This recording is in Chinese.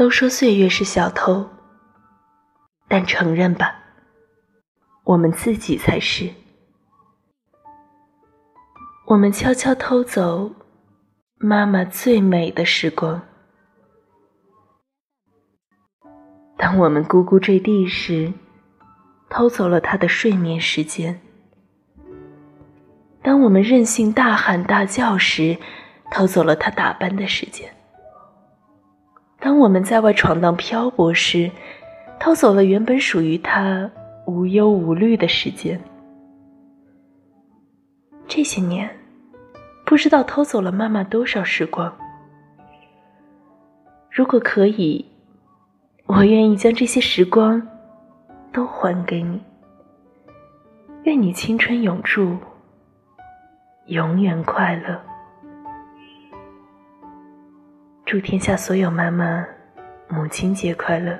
都说岁月是小偷，但承认吧，我们自己才是。我们悄悄偷走妈妈最美的时光。当我们咕咕坠地时，偷走了她的睡眠时间；当我们任性大喊大叫时，偷走了她打扮的时间。当我们在外闯荡漂泊时，偷走了原本属于他无忧无虑的时间。这些年，不知道偷走了妈妈多少时光。如果可以，我愿意将这些时光都还给你。愿你青春永驻，永远快乐。祝天下所有妈妈母亲节快乐。